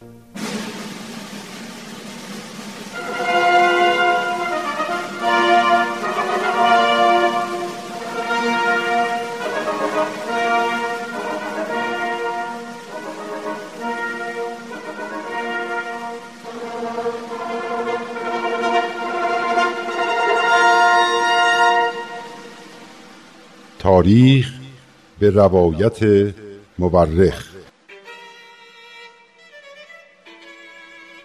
تاریخ به روایت مورخ.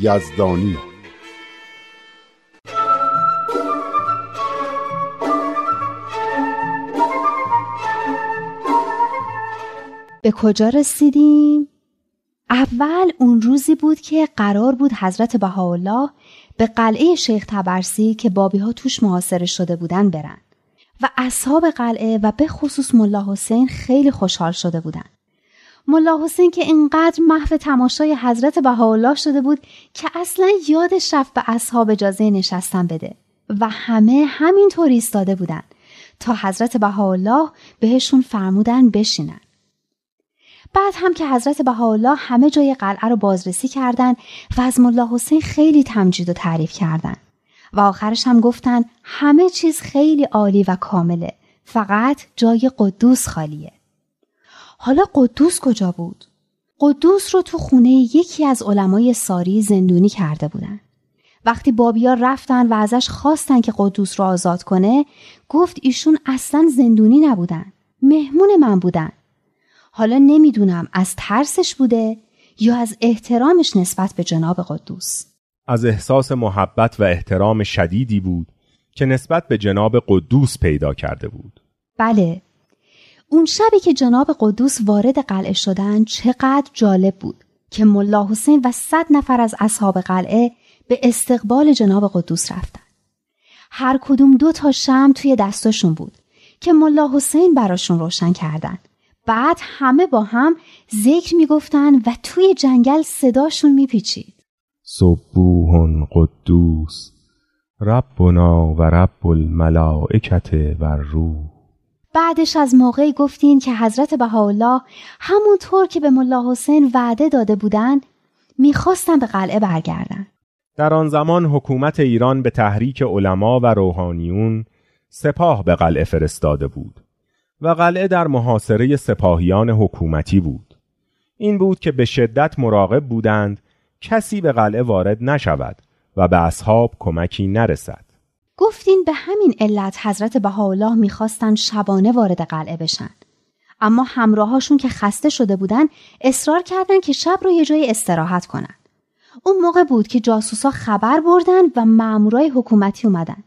یزدانی به کجا رسیدیم؟ اول اون روزی بود که قرار بود حضرت بهاءالله به قلعه شیخ تبرسی که بابی ها توش محاصره شده بودن برن و اصحاب قلعه و به خصوص ملا حسین خیلی خوشحال شده بودن. ملا حسین که اینقدر محو تماشای حضرت بهاءالله شده بود که اصلا یادش رفت به اصحاب اجازه نشستن بده و همه همینطور ایستاده بودن تا حضرت بهاءالله بهشون فرمودن بشینن. بعد هم که حضرت بهاءالله همه جای قلعه رو بازرسی کردند و از ملا حسین خیلی تمجید و تعریف کردند و آخرش هم گفتن همه چیز خیلی عالی و کامله فقط جای قدوس خالیه حالا قدوس کجا بود؟ قدوس رو تو خونه یکی از علمای ساری زندونی کرده بودن. وقتی بابیا رفتن و ازش خواستن که قدوس رو آزاد کنه گفت ایشون اصلا زندونی نبودن. مهمون من بودن. حالا نمی‌دونم از ترسش بوده یا از احترامش نسبت به جناب قدوس. از احساس محبت و احترام شدیدی بود که نسبت به جناب قدوس پیدا کرده بود. بله اون شبی که جناب قدوس وارد قلعه شدن چقدر جالب بود که ملا حسین و صد نفر از اصحاب قلعه به استقبال جناب قدوس رفتن. هر کدوم دو تا شم توی دستشون بود که ملا حسین براشون روشن کردند بعد همه با هم ذکر می‌گفتن و توی جنگل صداشون میپیچید. صبوح قدوس ربنا و رب الملائکت و روح بعدش از موقعی گفتین که حضرت بهاءالله همونطور که به ملا حسین وعده داده بودند می‌خواستن به قلعه برگردن در آن زمان حکومت ایران به تحریک علما و روحانیون سپاه به قلعه فرستاده بود و قلعه در محاصره سپاهیان حکومتی بود. این بود که به شدت مراقب بودند کسی به قلعه وارد نشود و به اصحاب کمکی نرسد. گفتین به همین علت حضرت بهاءالله می‌خواستند شبانه وارد قلعه بشن. اما همراهاشون که خسته شده بودن اصرار کردند که شب رو یه جای استراحت کنن. اون موقع بود که جاسوسا خبر بردن و مامورای حکومتی اومدن.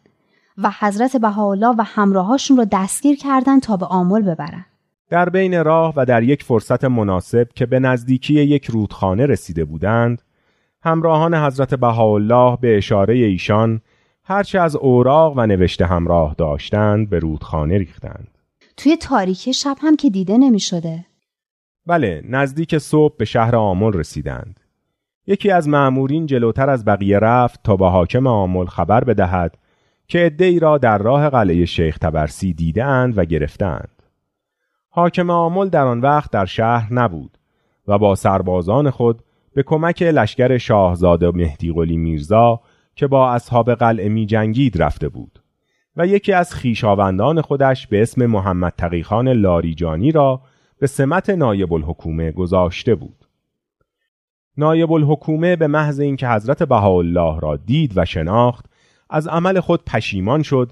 و حضرت بهاءالله و همراهاشون رو دستگیر کردند تا به آمل ببرن. در بین راه و در یک فرصت مناسب که به نزدیکی یک رودخانه رسیده بودند، همراهان حضرت بهاءالله به اشاره ایشان هرچه از اوراق و نوشته همراه داشتند به رودخانه ریختند. توی تاریکی شب هم که دیده نمی شده. بله، نزدیک صبح به شهر آمل رسیدند. یکی از معمورین جلوتر از بقیه رفت تا به حاکم آمل خبر بدهد که ای را در راه قلعه شیخ تبرسی دیدهاند و گرفتند. حاکم آمل در آن وقت در شهر نبود و با سربازان خود به کمک لشکر شاهزاده مهدی قلی میرزا که با اصحاب قلعه می جنگید رفته بود و یکی از خیشاوندان خودش به اسم محمد تقیخان لاریجانی را به سمت نایب الحکومه گذاشته بود. نایب الحکومه به محض اینکه حضرت بهاءالله را دید و شناخت از عمل خود پشیمان شد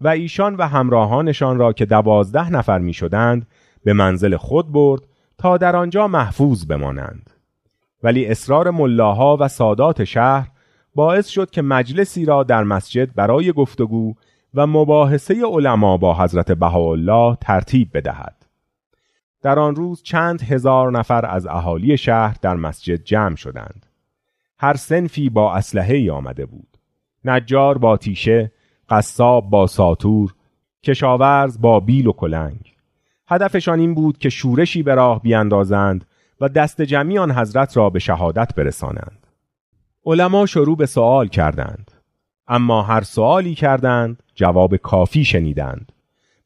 و ایشان و همراهانشان را که دوازده نفر می شدند به منزل خود برد تا در آنجا محفوظ بمانند ولی اصرار ملاها و سادات شهر باعث شد که مجلسی را در مسجد برای گفتگو و مباحثه علما با حضرت بهاءالله ترتیب بدهد در آن روز چند هزار نفر از اهالی شهر در مسجد جمع شدند. هر سنفی با اسلحه آمده بود. نجار با تیشه، قصاب با ساتور، کشاورز با بیل و کلنگ. هدفشان این بود که شورشی به راه بیاندازند و دست جمعی آن حضرت را به شهادت برسانند. علما شروع به سوال کردند. اما هر سوالی کردند جواب کافی شنیدند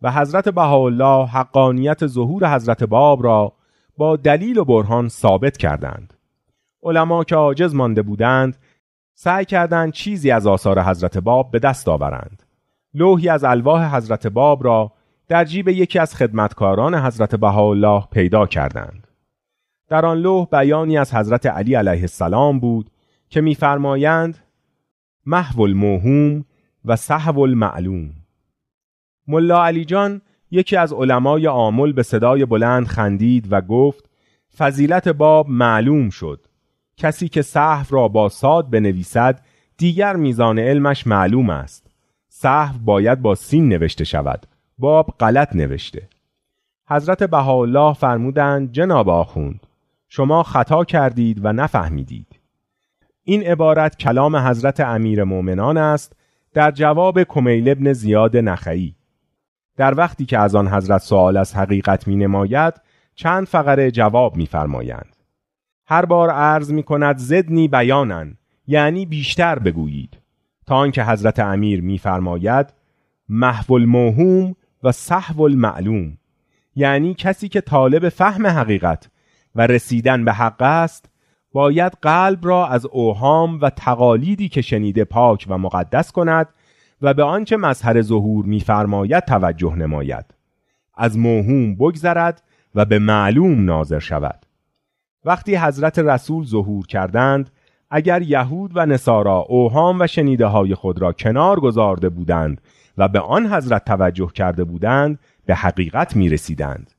و حضرت بهاءالله حقانیت ظهور حضرت باب را با دلیل و برهان ثابت کردند. علما که عاجز مانده بودند سعی کردند چیزی از آثار حضرت باب به دست آورند. لوحی از الواح حضرت باب را در جیب یکی از خدمتکاران حضرت بهاءالله پیدا کردند. در آن لوح بیانی از حضرت علی علیه السلام بود که می‌فرمایند محو الموهوم و صحو المعلوم. ملا علی جان یکی از علمای عامل به صدای بلند خندید و گفت فضیلت باب معلوم شد. کسی که صحو را با ساد بنویسد دیگر میزان علمش معلوم است. صحو باید با سین نوشته شود. باب غلط نوشته. حضرت بهاءالله فرمودند جناب آخوند شما خطا کردید و نفهمیدید. این عبارت کلام حضرت امیر مؤمنان است در جواب کمیل ابن زیاد نخعی در وقتی که از آن حضرت سوال از حقیقت می نماید چند فقره جواب می فرمایند. هر بار عرض می کند زدنی بیانن یعنی بیشتر بگویید تا آنکه حضرت امیر میفرماید محو الموهوم و صحو المعلوم یعنی کسی که طالب فهم حقیقت و رسیدن به حق است باید قلب را از اوهام و تقالیدی که شنیده پاک و مقدس کند و به آنچه مظهر ظهور میفرماید توجه نماید از موهوم بگذرد و به معلوم ناظر شود وقتی حضرت رسول ظهور کردند اگر یهود و نصارا اوهام و شنیده های خود را کنار گذارده بودند و به آن حضرت توجه کرده بودند به حقیقت می رسیدند.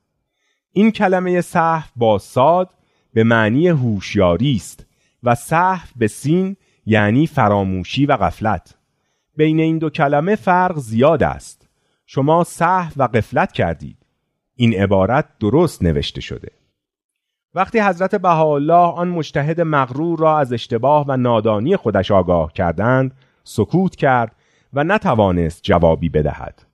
این کلمه صحف با ساد به معنی هوشیاری است و صحف به سین یعنی فراموشی و غفلت. بین این دو کلمه فرق زیاد است. شما صحف و غفلت کردید. این عبارت درست نوشته شده. وقتی حضرت بهاءالله آن مجتهد مغرور را از اشتباه و نادانی خودش آگاه کردند سکوت کرد و نتوانست جوابی بدهد.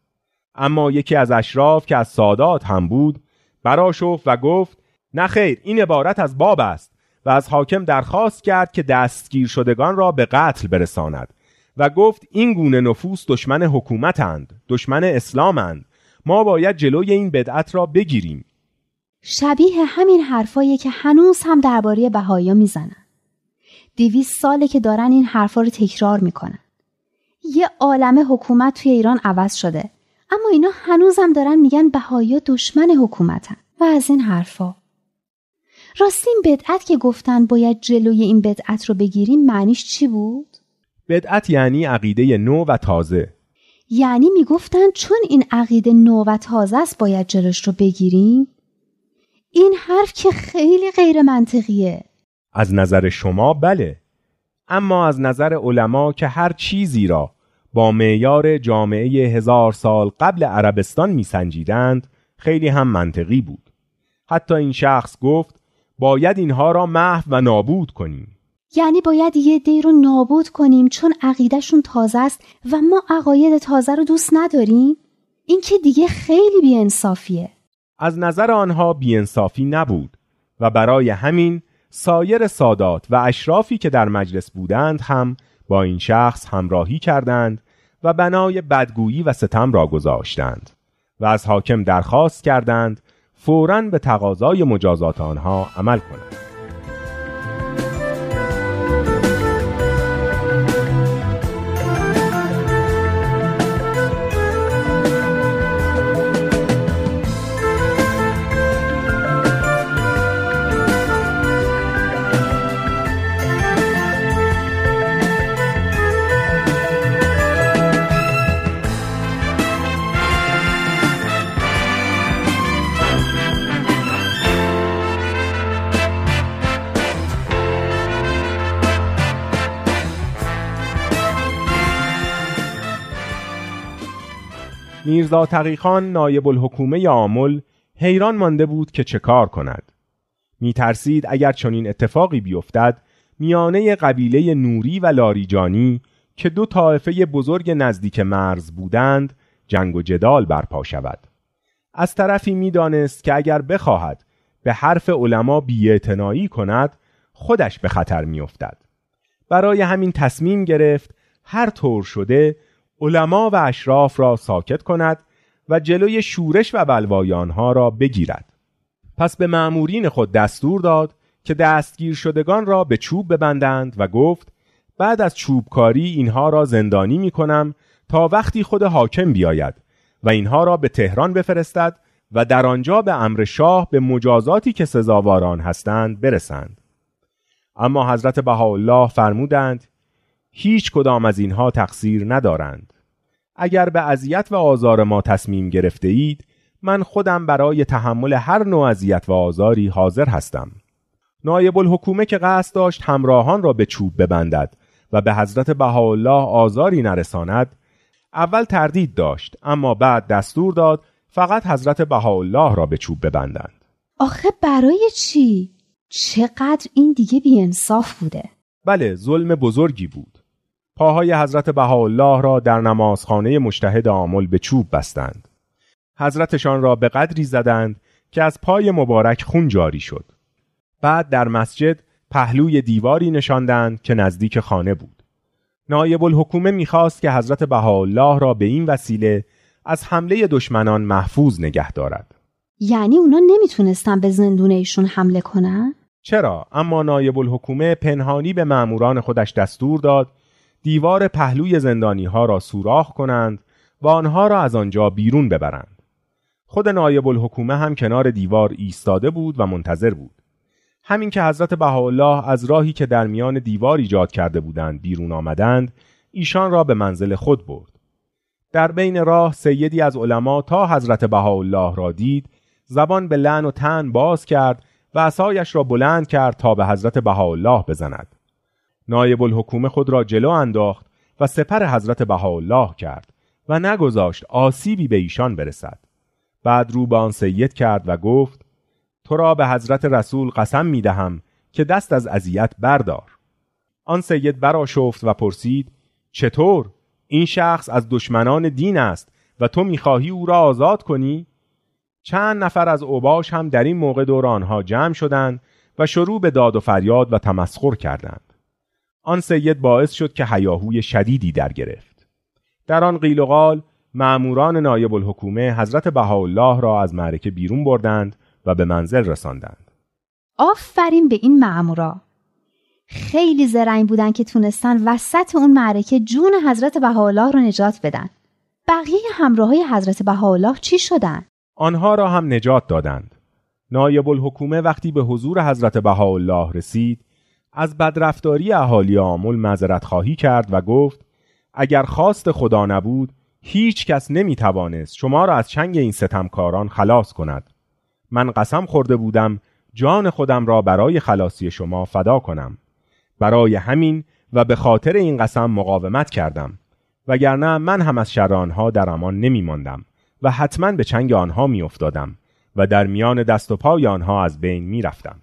اما یکی از اشراف که از سادات هم بود براشفت و گفت نه خیر این عبارت از باب است و از حاکم درخواست کرد که دستگیر شدگان را به قتل برساند و گفت این گونه نفوس دشمن حکومتند دشمن اسلامند. ما باید جلوی این بدعت را بگیریم. شبیه همین حرفایی که هنوز هم درباره بهایا می‌زنن. دیویس ساله که دارن این حرفا رو تکرار می‌کنن. یه عالم حکومت توی ایران عوض شده اما اینا هنوزم دارن میگن بهایا دشمن حکومتن. و از این حرفا. راستی این بدعت که گفتن باید جلوی این بدعت رو بگیریم معنیش چی بود؟ بدعت یعنی عقیده نو و تازه یعنی می‌گفتن چون این عقیده نو و تازه است باید جلوش رو بگیریم؟ این حرف که خیلی غیر منطقیه از نظر شما بله اما از نظر علما که هر چیزی را با معیار جامعه هزار سال قبل عربستان میسنجیدند خیلی هم منطقی بود حتی این شخص گفت باید اینها را محو و نابود کنیم. یعنی باید یه دی رو نابود کنیم چون عقیدهشون تازه است و ما عقاید تازه رو دوست نداریم؟ این که دیگه خیلی بیانصافیه. از نظر آنها بیانصافی نبود و برای همین سایر سادات و اشرافی که در مجلس بودند هم با این شخص همراهی کردند و بنای بدگویی و ستم را گذاشتند و از حاکم درخواست کردند فوراً به تقاضای مجازات آنها عمل کند میرزا تقیخان نایب الحکومه آمل حیران مانده بود که چه کار کند. میترسید اگر چنین اتفاقی بیفتد میانه قبیله نوری و لاریجانی که دو طایفه بزرگ نزدیک مرز بودند جنگ و جدال برپا شود. از طرفی می‌دانست که اگر بخواهد به حرف علما بیاعتنایی کند خودش به خطر میافتد. برای همین تصمیم گرفت هر طور شده علما و اشراف را ساکت کند و جلوی شورش و بلوای را بگیرد. پس به معمورین خود دستور داد که دستگیر شدگان را به چوب ببندند و گفت بعد از چوبکاری اینها را زندانی می کنم تا وقتی خود حاکم بیاید و اینها را به تهران بفرستد و در آنجا به امر شاه به مجازاتی که سزاواران هستند برسند. اما حضرت بهاءالله فرمودند هیچ کدام از اینها تقصیر ندارند. اگر به اذیت و آزار ما تصمیم گرفته اید من خودم برای تحمل هر نوع اذیت و آزاری حاضر هستم. نایب الحکومه که قصد داشت همراهان را به چوب ببندد و به حضرت بهاءالله آزاری نرساند اول تردید داشت اما بعد دستور داد فقط حضرت بهاءالله را به چوب ببندند. آخه برای چی؟ چقدر این دیگه بیانصاف بوده؟ بله ظلم بزرگی بود. پاهای حضرت بهاءالله را در نمازخانه مشتهد عامل به چوب بستند. حضرتشان را به قدری زدند که از پای مبارک خون جاری شد. بعد در مسجد پهلوی دیواری نشاندند که نزدیک خانه بود. نایب الحکومه می‌خواست که حضرت بهاءالله را به این وسیله از حمله دشمنان محفوظ نگه دارد. یعنی اونا نمی‌تونستن به زندون ایشون حمله کنن؟ چرا؟ اما نایب الحکومه پنهانی به ماموران خودش دستور داد دیوار پهلوی زندانی ها را سوراخ کنند و آنها را از آنجا بیرون ببرند. خود نایب الحکومه هم کنار دیوار ایستاده بود و منتظر بود. همین که حضرت بهاءالله از راهی که در میان دیوار ایجاد کرده بودند بیرون آمدند ایشان را به منزل خود برد. در بین راه سیدی از علما تا حضرت بهاءالله را دید زبان به لعن و تن باز کرد و عصایش را بلند کرد تا به حضرت بهاءالله بزند. نایب الحکومه خود را جلو انداخت و سپر حضرت بهاءالله کرد و نگذاشت آسیبی به ایشان برسد. بعد رو به آن سید کرد و گفت تو را به حضرت رسول قسم می دهم که دست از اذیت بردار. آن سید براشفت و پرسید چطور؟ این شخص از دشمنان دین است و تو می‌خواهی او را آزاد کنی؟ چند نفر از اوباش هم در این موقع دور آنها جمع شدند و شروع به داد و فریاد و تمسخر کردند. آن سید باعث شد که حیاهوی شدیدی در گرفت. در آن قیل و قال معموران نایب الحکومه حضرت بهاءالله را از معرکه بیرون بردند و به منزل رساندند. آفرین به این معمورا خیلی زرنگ بودن که تونستن وسط اون معرکه جون حضرت بهاءالله رو نجات بدن. بقیه همراه های حضرت بهاءالله چی شدن؟ آنها را هم نجات دادند. نایب الحکومه وقتی به حضور حضرت بهاءالله رسید از بدرفتاری اهالی آمل معذرت خواهی کرد و گفت اگر خواست خدا نبود هیچ کس نمی توانست شما را از چنگ این ستمکاران خلاص کند. من قسم خورده بودم جان خودم را برای خلاصی شما فدا کنم. برای همین و به خاطر این قسم مقاومت کردم. وگرنه من هم از شر آنها در امان نمی ماندم و حتما به چنگ آنها می افتادم و در میان دست و پای آنها از بین می رفتم.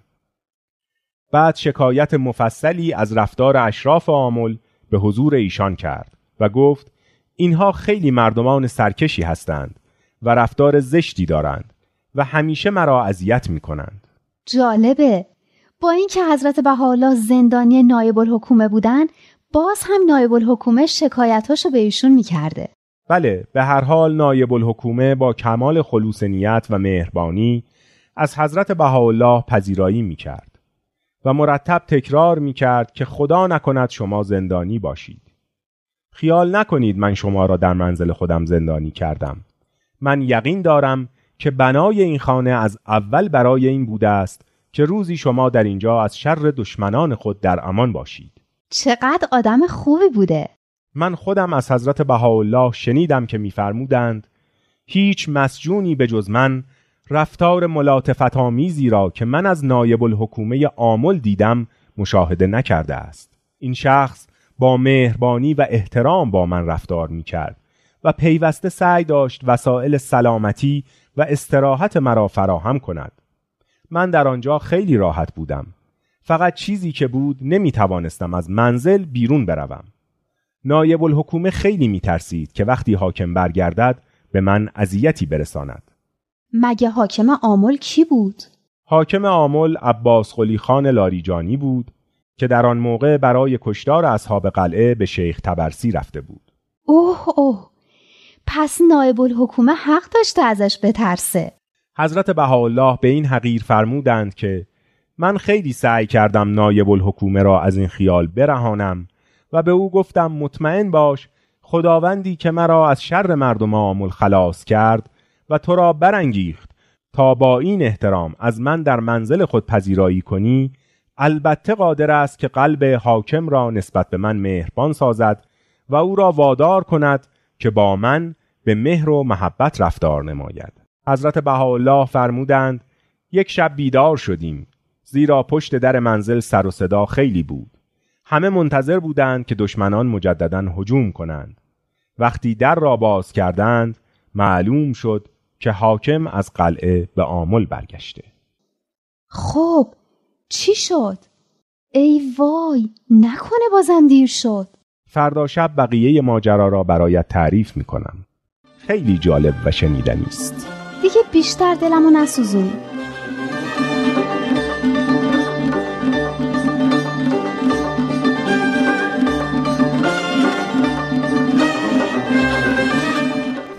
بعد شکایت مفصلی از رفتار اشراف آمل به حضور ایشان کرد و گفت اینها خیلی مردمان سرکشی هستند و رفتار زشتی دارند و همیشه مرا اذیت می کنند. جالبه. با اینکه حضرت بهاءالله زندانی نایب الحکومه بودن باز هم نایب الحکومه شکایتاشو به ایشون می‌کرده. بله به هر حال نایب الحکومه با کمال خلوص نیت و مهربانی از حضرت بهاءالله پذیرایی می‌کرد. و مرتب تکرار می‌کرد که خدا نکند شما زندانی باشید. خیال نکنید من شما را در منزل خودم زندانی کردم. من یقین دارم که بنای این خانه از اول برای این بوده است که روزی شما در اینجا از شر دشمنان خود در امان باشید. چقدر آدم خوبی بوده. من خودم از حضرت بهاءالله شنیدم که میفرمودند هیچ مسجونی به جز من رفتار ملاتفت آمیزی را که من از نایب الحکومه عامل دیدم مشاهده نکرده است. این شخص با مهربانی و احترام با من رفتار می کرد و پیوسته سعی داشت وسایل سلامتی و استراحت مرا فراهم کند. من در آنجا خیلی راحت بودم. فقط چیزی که بود نمی توانستم از منزل بیرون بروم. نایب الحکومه خیلی می ترسید که وقتی حاکم برگردد به من اذیتی برساند. مگه حاکم آمل کی بود؟ حاکم آمل عباس خلی خان لاریجانی بود که در آن موقع برای کشتار اصحاب قلعه به شیخ تبرسی رفته بود. اوه اوه. پس نایب الحکومه حق داشته ازش بترسه. حضرت بهاءالله به این حقیر فرمودند که من خیلی سعی کردم نایب الحکومه را از این خیال برهانم و به او گفتم مطمئن باش خداوندی که مرا از شر مردم آمل خلاص کرد و تو را برانگیخت تا با این احترام از من در منزل خود پذیرایی کنی البته قادر است که قلب حاکم را نسبت به من مهربان سازد و او را وادار کند که با من به مهر و محبت رفتار نماید. حضرت بهاءالله فرمودند یک شب بیدار شدیم زیرا پشت در منزل سر و صدا خیلی بود. همه منتظر بودند که دشمنان مجددا هجوم کنند. وقتی در را باز کردند معلوم شد که حاکم از قلعه به آمل برگشته. خب چی شد؟ ای وای نکنه بازم دیر شد. فردا شب بقیه ماجرا را برایت تعریف می کنم خیلی جالب و شنیدنی است. دیگه بیشتر دلمو نسوزونی.